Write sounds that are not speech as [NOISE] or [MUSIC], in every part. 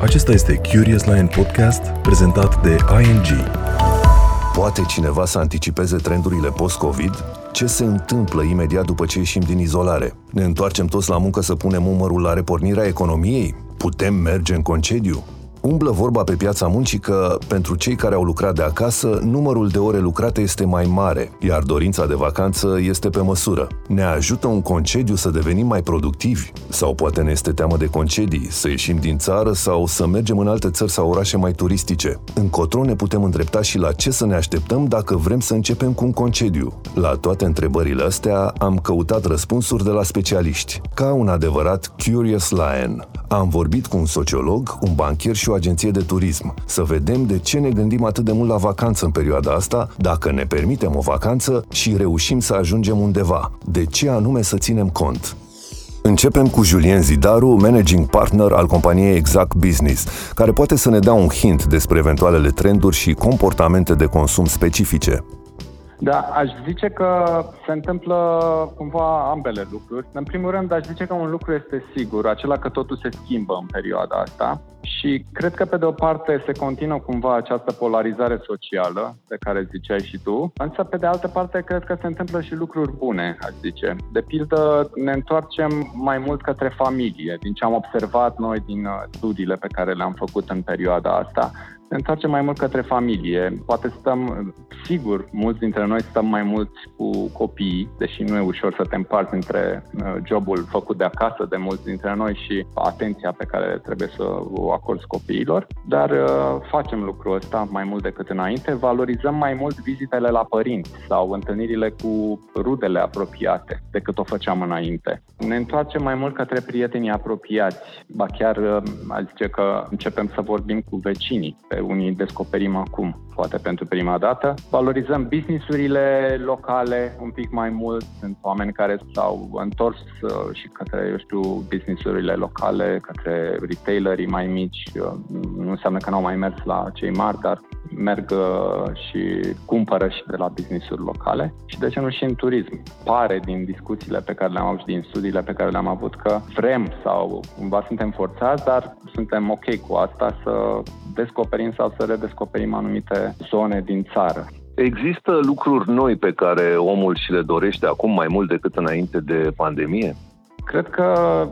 Acesta este Curious Lion Podcast, prezentat de ING. Poate cineva să anticipeze trendurile post-COVID? Ce se întâmplă imediat după ce ieșim din izolare? Ne întoarcem toți la muncă să punem umărul la repornirea economiei? Putem merge în concediu? Umblă vorba pe piața muncii că, pentru cei care au lucrat de acasă, numărul de ore lucrate este mai mare, iar dorința de vacanță este pe măsură. Ne ajută un concediu să devenim mai productivi? Sau poate ne este teamă de concedii, să ieșim din țară sau să mergem în alte țări sau orașe mai turistice? Încotro ne putem îndrepta și la ce să ne așteptăm dacă vrem să începem cu un concediu. La toate întrebările astea am căutat răspunsuri de la specialiști, ca un adevărat Curious Lion. Am vorbit cu un sociolog, un banchier și o agenție de turism, să vedem de ce ne gândim atât de mult la vacanță în perioada asta, dacă ne permitem o vacanță și reușim să ajungem undeva. De ce anume să ținem cont? Începem cu Julien Zidaru, managing partner al companiei Exact Business, care poate să ne dea un hint despre eventualele trenduri și comportamente de consum specifice. Da, aș zice că se întâmplă cumva ambele lucruri. În primul rând, aș zice că un lucru este sigur, acela că totul se schimbă în perioada asta și cred că pe de o parte se continuă cumva această polarizare socială de care ziceai și tu, însă pe de altă parte cred că se întâmplă și lucruri bune, aș zice. De pildă, ne întoarcem mai mult către familie, din ce am observat noi din uh, studiile pe care le-am făcut în perioada asta ne întoarcem mai mult către familie. Poate stăm, sigur, mulți dintre noi stăm mai mult cu copiii, deși nu e ușor să te împarți între uh, jobul făcut de acasă de mulți dintre noi și atenția pe care trebuie să o acorzi copiilor, dar uh, facem lucrul ăsta mai mult decât înainte, valorizăm mai mult vizitele la părinți sau întâlnirile cu rudele apropiate decât o făceam înainte. Ne întoarcem mai mult către prietenii apropiați, ba chiar uh, aș zice că începem să vorbim cu vecinii pe unii descoperim acum, poate pentru prima dată. Valorizăm businessurile locale un pic mai mult. Sunt oameni care s-au întors uh, și către, eu știu, businessurile locale, către retailerii mai mici. Uh, nu înseamnă că nu au mai mers la cei mari, dar merg uh, și cumpără și de la business-uri locale și de ce nu și în turism. Pare din discuțiile pe care le-am avut și din studiile pe care le-am avut că vrem sau cumva suntem forțați, dar suntem ok cu asta să descoperim sau să redescoperim anumite zone din țară. Există lucruri noi pe care omul și le dorește acum mai mult decât înainte de pandemie? Cred că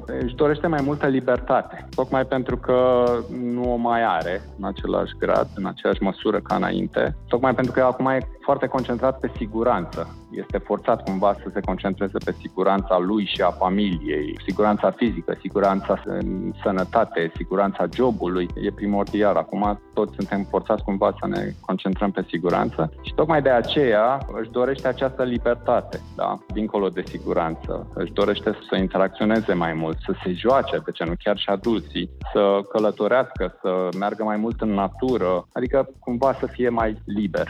își dorește mai multă libertate, tocmai pentru că nu o mai are în același grad, în aceeași măsură ca înainte, tocmai pentru că acum e foarte concentrat pe siguranță. Este forțat cumva să se concentreze pe siguranța lui și a familiei, siguranța fizică, siguranța în sănătate, siguranța jobului. E primordial. Acum toți suntem forțați cumva să ne concentrăm pe siguranță și tocmai de aceea își dorește această libertate, da? dincolo de siguranță. Își dorește să interacționeze mai mult, să se joace, de ce nu chiar și adulții, să călătorească, să meargă mai mult în natură, adică cumva să fie mai liber.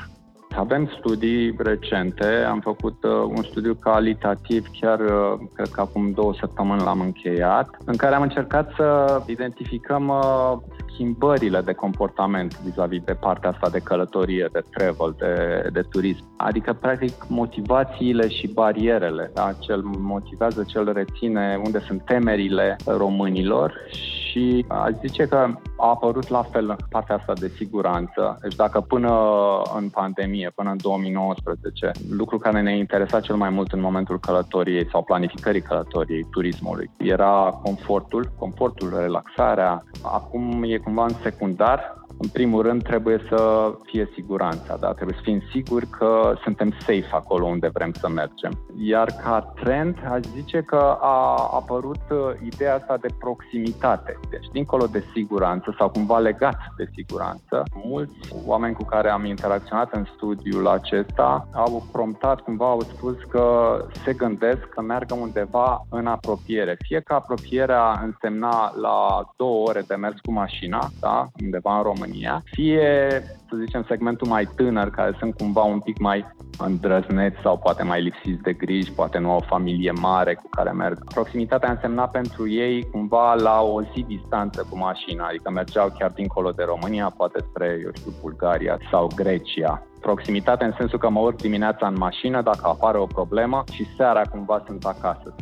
Avem studii recente, am făcut uh, un studiu calitativ, chiar uh, cred că acum două săptămâni l-am încheiat, în care am încercat să identificăm uh, schimbările de comportament vis-a-vis de partea asta de călătorie, de travel, de, de turism. Adică, practic, motivațiile și barierele. Da? Cel motivează, cel reține unde sunt temerile românilor și aș zice că a apărut la fel partea asta de siguranță. Deci dacă până în pandemie, până în 2019, lucru care ne interesa cel mai mult în momentul călătoriei sau planificării călătoriei, turismului, era confortul, confortul, relaxarea. Acum e cumva în secundar, în primul rând, trebuie să fie siguranța, da? trebuie să fim siguri că suntem safe acolo unde vrem să mergem. Iar ca trend, aș zice că a apărut uh, ideea asta de proximitate. Deci, dincolo de siguranță sau cumva legat de siguranță, mulți oameni cu care am interacționat în studiul acesta au promptat, cumva au spus că se gândesc că meargă undeva în apropiere. Fie că apropierea însemna la două ore de mers cu mașina, da? undeva în România, România, fie, să zicem, segmentul mai tânăr, care sunt cumva un pic mai îndrăzneți sau poate mai lipsiți de griji, poate nu au o familie mare cu care merg. Proximitatea însemna pentru ei cumva la o zi distanță cu mașina, adică mergeau chiar dincolo de România, poate spre, eu știu, Bulgaria sau Grecia proximitate în sensul că mă urc dimineața în mașină dacă apare o problemă și seara cumva sunt acasă.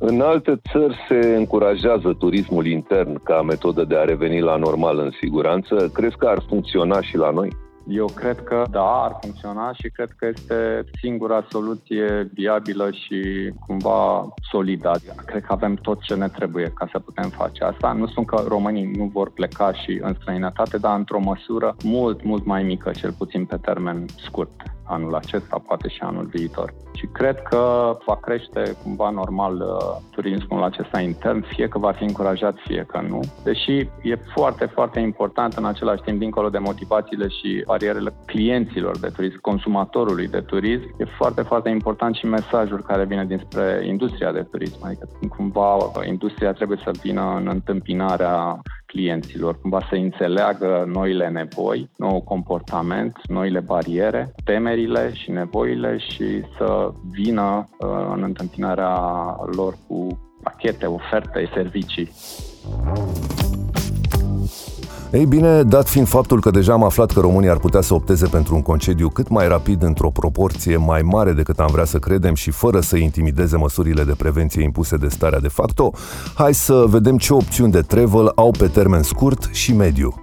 În alte țări se încurajează turismul intern ca metodă de a reveni la normal în siguranță. Crezi că ar funcționa și la noi? Eu cred că da, ar funcționa și cred că este singura soluție viabilă și cumva solidă. Cred că avem tot ce ne trebuie ca să putem face asta. Nu spun că românii nu vor pleca și în străinătate, dar într-o măsură mult, mult mai mică, cel puțin pe termen scurt anul acesta, poate și anul viitor. Și cred că va crește cumva normal uh, turismul acesta intern, fie că va fi încurajat, fie că nu. Deși e foarte, foarte important în același timp, dincolo de motivațiile și barierele clienților de turism, consumatorului de turism, e foarte, foarte important și mesajul care vine dinspre industria de turism. Adică cumva industria trebuie să vină în întâmpinarea clienților, cumva să înțeleagă noile nevoi, nou comportament, noile bariere, temerile și nevoile și să vină uh, în întâmpinarea lor cu pachete, oferte, servicii. Ei bine, dat fiind faptul că deja am aflat că România ar putea să opteze pentru un concediu cât mai rapid într-o proporție mai mare decât am vrea să credem și fără să intimideze măsurile de prevenție impuse de starea de facto, hai să vedem ce opțiuni de travel au pe termen scurt și mediu.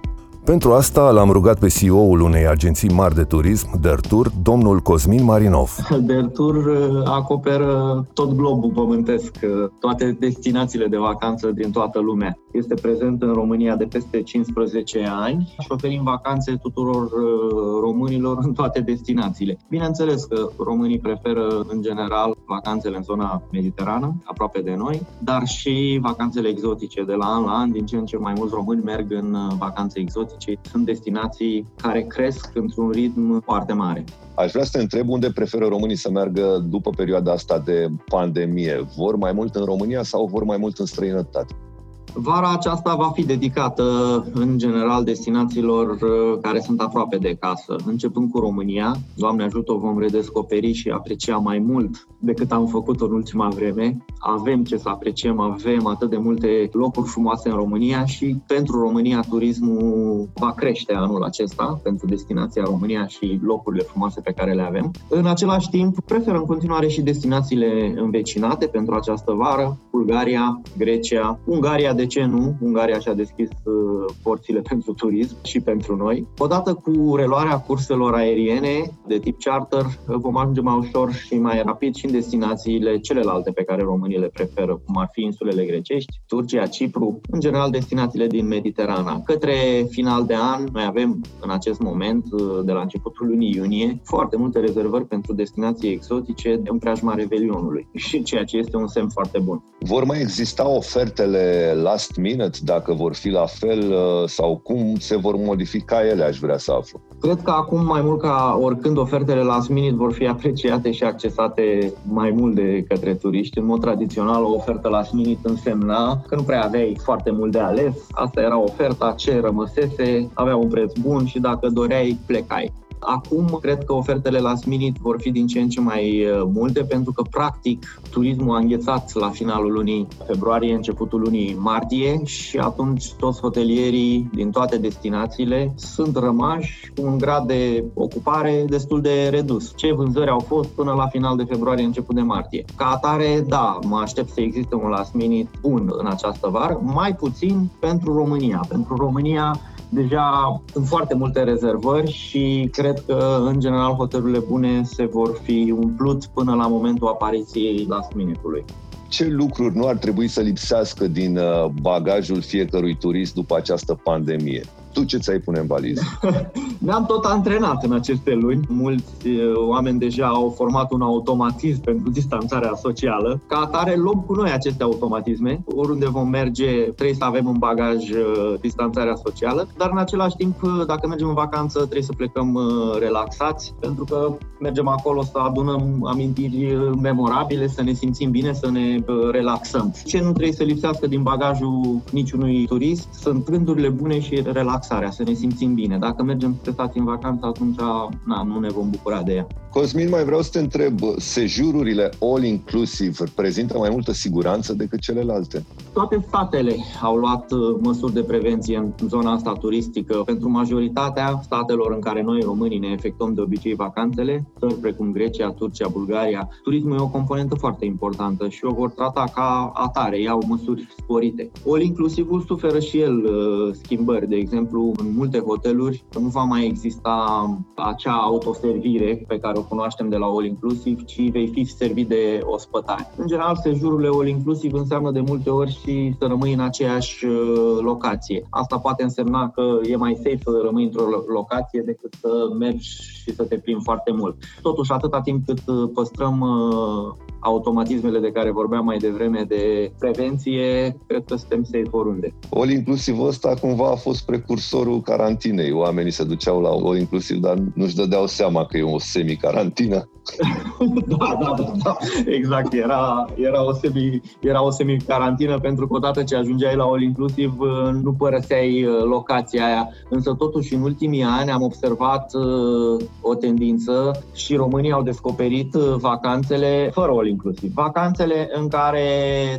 Pentru asta l-am rugat pe CEO-ul unei agenții mari de turism, Dertur, domnul Cosmin Marinov. Dertur uh, acoperă tot globul pământesc, uh, toate destinațiile de vacanță din toată lumea. Este prezent în România de peste 15 ani și oferim vacanțe tuturor uh, românilor în toate destinațiile. Bineînțeles că românii preferă în general vacanțele în zona mediterană, aproape de noi, dar și vacanțele exotice. De la an la an, din ce în ce mai mulți români merg în vacanțe exotice climatice sunt destinații care cresc într-un ritm foarte mare. Aș vrea să te întreb unde preferă românii să meargă după perioada asta de pandemie. Vor mai mult în România sau vor mai mult în străinătate? Vara aceasta va fi dedicată în general destinațiilor uh, care sunt aproape de casă, începând cu România. Doamne ajută, vom redescoperi și aprecia mai mult decât am făcut în ultima vreme. Avem ce să apreciem, avem atât de multe locuri frumoase în România și pentru România turismul va crește anul acesta, pentru destinația România și locurile frumoase pe care le avem. În același timp, prefer în continuare și destinațiile învecinate pentru această vară, Bulgaria, Grecia, Ungaria, de ce nu? Ungaria și-a deschis uh, porțile [LAUGHS] pentru turism și pentru noi. Odată cu reluarea curselor aeriene de tip charter, vom ajunge mai ușor și mai rapid și în destinațiile celelalte pe care românii le preferă, cum ar fi insulele grecești, Turcia, Cipru, în general destinațiile din Mediterana. Către final de an, noi avem în acest moment, uh, de la începutul lunii iunie, foarte multe rezervări pentru destinații exotice în preajma Revelionului [LAUGHS] și ceea ce este un semn foarte bun. Vor mai exista ofertele last minute, dacă vor fi la fel uh, sau cum se vor modifica ele, aș vrea să aflu. Cred că acum mai mult ca oricând ofertele last minute vor fi apreciate și accesate mai mult de către turiști. În mod tradițional, o ofertă last minute însemna că nu prea aveai foarte mult de ales. Asta era oferta, ce rămăsese, avea un preț bun și dacă doreai, plecai. Acum cred că ofertele last minute vor fi din ce în ce mai uh, multe pentru că practic turismul a înghețat la finalul lunii februarie, începutul lunii martie și atunci toți hotelierii din toate destinațiile sunt rămași cu un grad de ocupare destul de redus. Ce vânzări au fost până la final de februarie, început de martie. Ca atare, da, mă aștept să existe un last minute bun în această vară, mai puțin pentru România. Pentru România Deja sunt foarte multe rezervări și cred că, în general, hotelurile bune se vor fi umplut până la momentul apariției last minute-ului ce lucruri nu ar trebui să lipsească din uh, bagajul fiecărui turist după această pandemie? Tu ce ți-ai pune în valiză? [LAUGHS] Ne-am tot antrenat în aceste luni. Mulți uh, oameni deja au format un automatism pentru distanțarea socială. Ca atare, luăm cu noi aceste automatisme. Oriunde vom merge, trebuie să avem în bagaj uh, distanțarea socială, dar în același timp, dacă mergem în vacanță, trebuie să plecăm relaxați, pentru că mergem acolo să adunăm amintiri memorabile, să ne simțim bine, să ne relaxăm. Ce nu trebuie să lipsească din bagajul niciunui turist sunt gândurile bune și relaxarea, să ne simțim bine. Dacă mergem stresați în vacanță, atunci na, nu ne vom bucura de ea. Cosmin, mai vreau să te întreb, sejururile all-inclusive prezintă mai multă siguranță decât celelalte? Toate statele au luat uh, măsuri de prevenție în zona asta turistică. Pentru majoritatea statelor în care noi românii ne efectuăm de obicei vacanțele, țări precum Grecia, Turcia, Bulgaria, turismul e o componentă foarte importantă și o vor trata ca atare, iau măsuri sporite. All inclusivul suferă și el uh, schimbări. De exemplu, în multe hoteluri nu va mai exista acea autoservire pe care o cunoaștem de la All Inclusive, ci vei fi servit de ospătari. În general, sejururile All Inclusive înseamnă de multe ori și să rămâi în aceeași uh, locație. Asta poate însemna că e mai safe să rămâi într-o locație decât să mergi și să te plimbi foarte mult. Totuși, atâta timp cât uh, păstrăm uh, automatismele de care vorbeam mai devreme de prevenție, cred că suntem safe oriunde. All inclusiv ăsta cumva a fost precursorul carantinei. Oamenii se duceau la all inclusiv, dar nu-și dădeau seama că e o semi-carantină. [LAUGHS] da, da, da, da, exact. Era, era, o semi, era o semi-carantină pentru că odată ce ajungeai la all inclusiv nu părăseai uh, locația aia. Însă totuși în ultimii ani am observat uh, o tendință și românii au descoperit uh, vacanțele fără all inclusiv. Vacanțele în care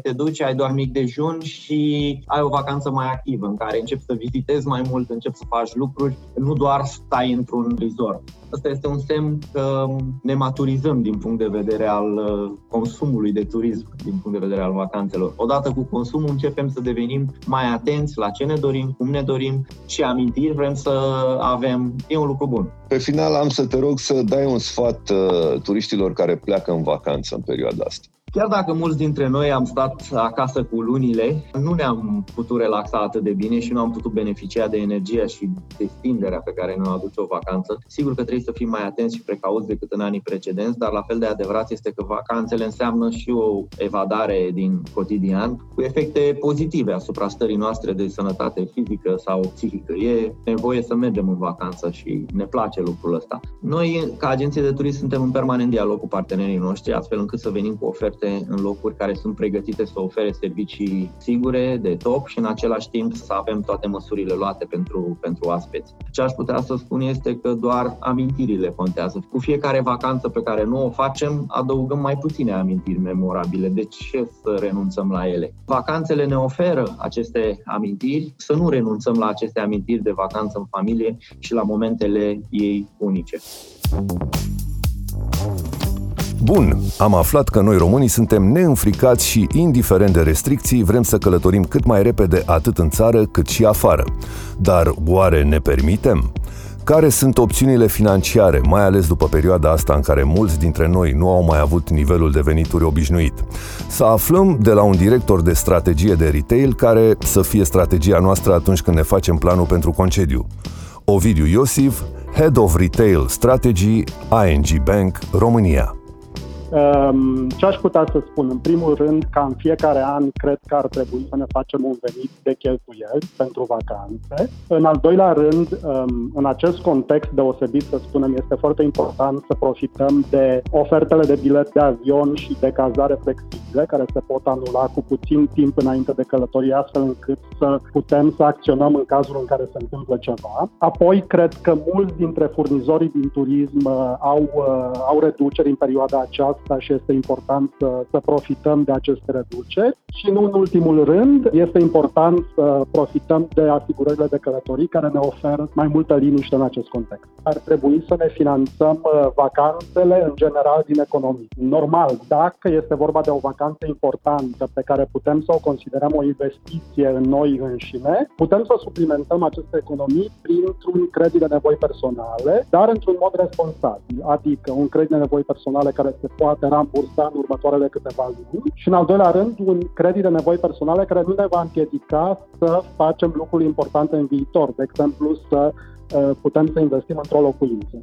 te duci, ai doar mic dejun și ai o vacanță mai activă, în care începi să vizitezi mai mult, începi să faci lucruri, nu doar stai într-un resort. Asta este un semn că ne maturizăm din punct de vedere al uh, consumului de turism, din punct de vedere al vacanțelor. Odată cu consumul începem să devenim mai atenți la ce ne dorim, cum ne dorim, ce amintiri vrem să avem. E un lucru bun. Pe final am să te rog să dai un sfat uh, turiștilor care pleacă în vacanță în perioada asta. Chiar dacă mulți dintre noi am stat acasă cu lunile, nu ne-am putut relaxa atât de bine și nu am putut beneficia de energia și destinderea pe care ne-o aduce o vacanță. Sigur că trebuie să fim mai atenți și precauți decât în anii precedenți, dar la fel de adevărat este că vacanțele înseamnă și o evadare din cotidian cu efecte pozitive asupra stării noastre de sănătate fizică sau psihică. E nevoie să mergem în vacanță și ne place lucrul ăsta. Noi, ca agenție de turism, suntem în permanent dialog cu partenerii noștri, astfel încât să venim cu oferte oferte în locuri care sunt pregătite să ofere servicii sigure, de top și în același timp să avem toate măsurile luate pentru, pentru aspeți. Ce aș putea să spun este că doar amintirile contează. Cu fiecare vacanță pe care nu o facem, adăugăm mai puține amintiri memorabile. De ce să renunțăm la ele? Vacanțele ne oferă aceste amintiri, să nu renunțăm la aceste amintiri de vacanță în familie și la momentele ei unice. Bun, am aflat că noi românii suntem neînfricați și, indiferent de restricții, vrem să călătorim cât mai repede atât în țară cât și afară. Dar oare ne permitem? Care sunt opțiunile financiare, mai ales după perioada asta în care mulți dintre noi nu au mai avut nivelul de venituri obișnuit? Să aflăm de la un director de strategie de retail care să fie strategia noastră atunci când ne facem planul pentru concediu. Ovidiu Iosif, Head of Retail Strategy, ING Bank, România. Ehm, ce aș putea să spun? În primul rând, ca în fiecare an, cred că ar trebui să ne facem un venit de cheltuieli pentru vacanțe. În al doilea rând, ehm, în acest context deosebit, să spunem, este foarte important să profităm de ofertele de bilet de avion și de cazare flexibile, care se pot anula cu puțin timp înainte de călătorie, astfel încât să putem să acționăm în cazul în care se întâmplă ceva. Apoi, cred că mulți dintre furnizorii din turism uh, au, uh, au reduceri în perioada aceasta asta și este important să, să profităm de aceste reduceri. Și nu în ultimul rând, este important să profităm de asigurările de călătorii care ne oferă mai multă liniște în acest context. Ar trebui să ne finanțăm uh, vacanțele în general din economie. Normal, dacă este vorba de o vacanță importantă pe care putem să o considerăm o investiție în noi înșine, putem să suplimentăm aceste economii printr-un credit de nevoi personale, dar într-un mod responsabil, adică un credit de nevoi personale care se poate poate rambursa în următoarele câteva luni și, în al doilea rând, un credit de nevoi personale care nu ne va împiedica să facem lucruri importante în viitor, de exemplu să uh, putem să investim într-o locuință.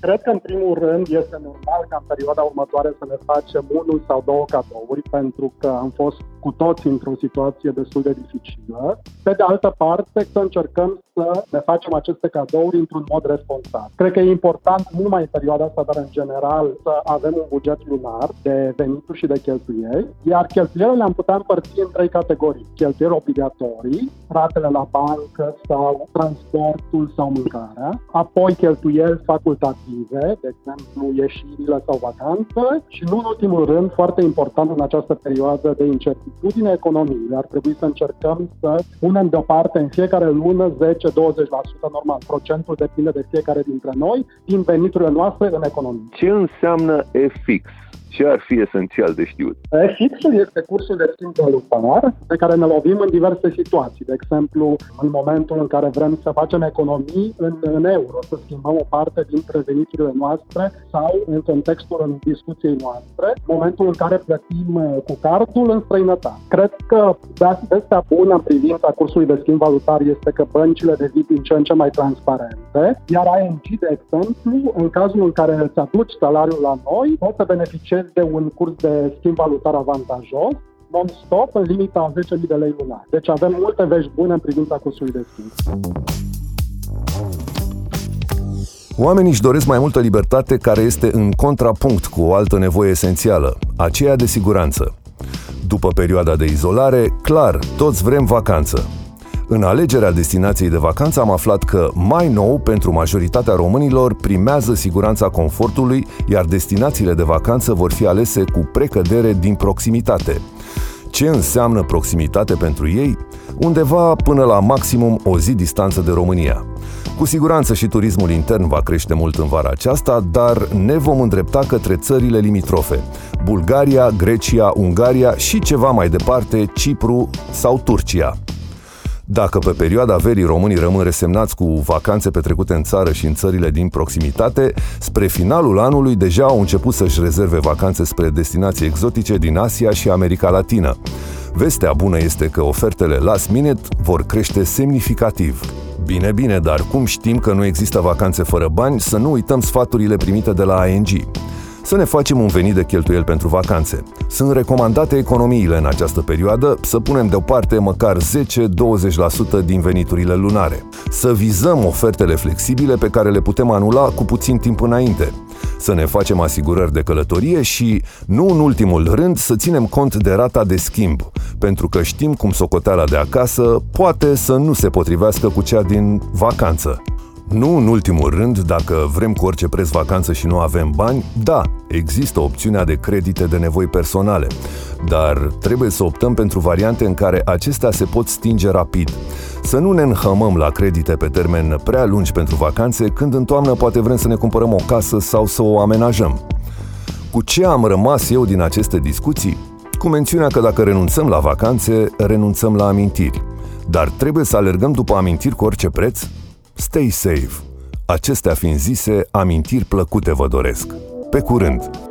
Cred că, în primul rând, este normal ca în perioada următoare să ne facem unul sau două cadouri, pentru că am fost cu toți într-o situație destul de dificilă. Pe de altă parte, să încercăm să ne facem aceste cadouri într-un mod responsabil. Cred că e important, nu numai în perioada asta, dar în general, să avem un buget lunar de venituri și de cheltuieli, iar cheltuielile le-am putea împărți în trei categorii. Cheltuieli obligatorii, ratele la bancă sau transportul sau mâncarea, apoi cheltuieli facultative alternative, de exemplu ieșirile sau vacanțe și nu în ultimul rând, foarte important în această perioadă de incertitudine economiei, ar trebui să încercăm să punem deoparte în fiecare lună 10-20% normal. Procentul depinde de fiecare dintre noi din veniturile noastre în economie. Ce înseamnă FX? Ce ar fi esențial de știut? Fixul este cursul de schimb valutar pe care ne lovim în diverse situații. De exemplu, în momentul în care vrem să facem economii în, în euro, să schimbăm o parte dintre veniturile noastre sau în contextul în discuției noastre, momentul în care plătim uh, cu cardul în străinătate. Cred că vestea bună în privința cursului de schimb valutar este că băncile devin din ce în ce mai transparente, iar ING, de exemplu, în cazul în care îți aduci salariul la noi, poți să beneficiezi beneficiezi de un curs de schimb valutar avantajos, non-stop, în limita a 10.000 de lei lunar. Deci avem multe vești bune în privința cursului de schimb. Oamenii își doresc mai multă libertate care este în contrapunct cu o altă nevoie esențială, aceea de siguranță. După perioada de izolare, clar, toți vrem vacanță. În alegerea destinației de vacanță am aflat că, mai nou, pentru majoritatea românilor, primează siguranța confortului, iar destinațiile de vacanță vor fi alese cu precădere din proximitate. Ce înseamnă proximitate pentru ei? Undeva până la maximum o zi distanță de România. Cu siguranță și turismul intern va crește mult în vara aceasta, dar ne vom îndrepta către țările limitrofe. Bulgaria, Grecia, Ungaria și ceva mai departe, Cipru sau Turcia. Dacă pe perioada verii românii rămân resemnați cu vacanțe petrecute în țară și în țările din proximitate, spre finalul anului deja au început să-și rezerve vacanțe spre destinații exotice din Asia și America Latină. Vestea bună este că ofertele last minute vor crește semnificativ. Bine, bine, dar cum știm că nu există vacanțe fără bani, să nu uităm sfaturile primite de la ING să ne facem un venit de cheltuieli pentru vacanțe. Sunt recomandate economiile în această perioadă, să punem deoparte măcar 10-20% din veniturile lunare. Să vizăm ofertele flexibile pe care le putem anula cu puțin timp înainte. Să ne facem asigurări de călătorie și, nu în ultimul rând, să ținem cont de rata de schimb, pentru că știm cum socoteala de acasă poate să nu se potrivească cu cea din vacanță. Nu în ultimul rând, dacă vrem cu orice preț vacanță și nu avem bani, da, există opțiunea de credite de nevoi personale, dar trebuie să optăm pentru variante în care acestea se pot stinge rapid. Să nu ne înhămăm la credite pe termen prea lungi pentru vacanțe, când în toamnă poate vrem să ne cumpărăm o casă sau să o amenajăm. Cu ce am rămas eu din aceste discuții? Cu mențiunea că dacă renunțăm la vacanțe, renunțăm la amintiri. Dar trebuie să alergăm după amintiri cu orice preț? Stay safe. Acestea fiind zise, amintiri plăcute vă doresc. Pe curând!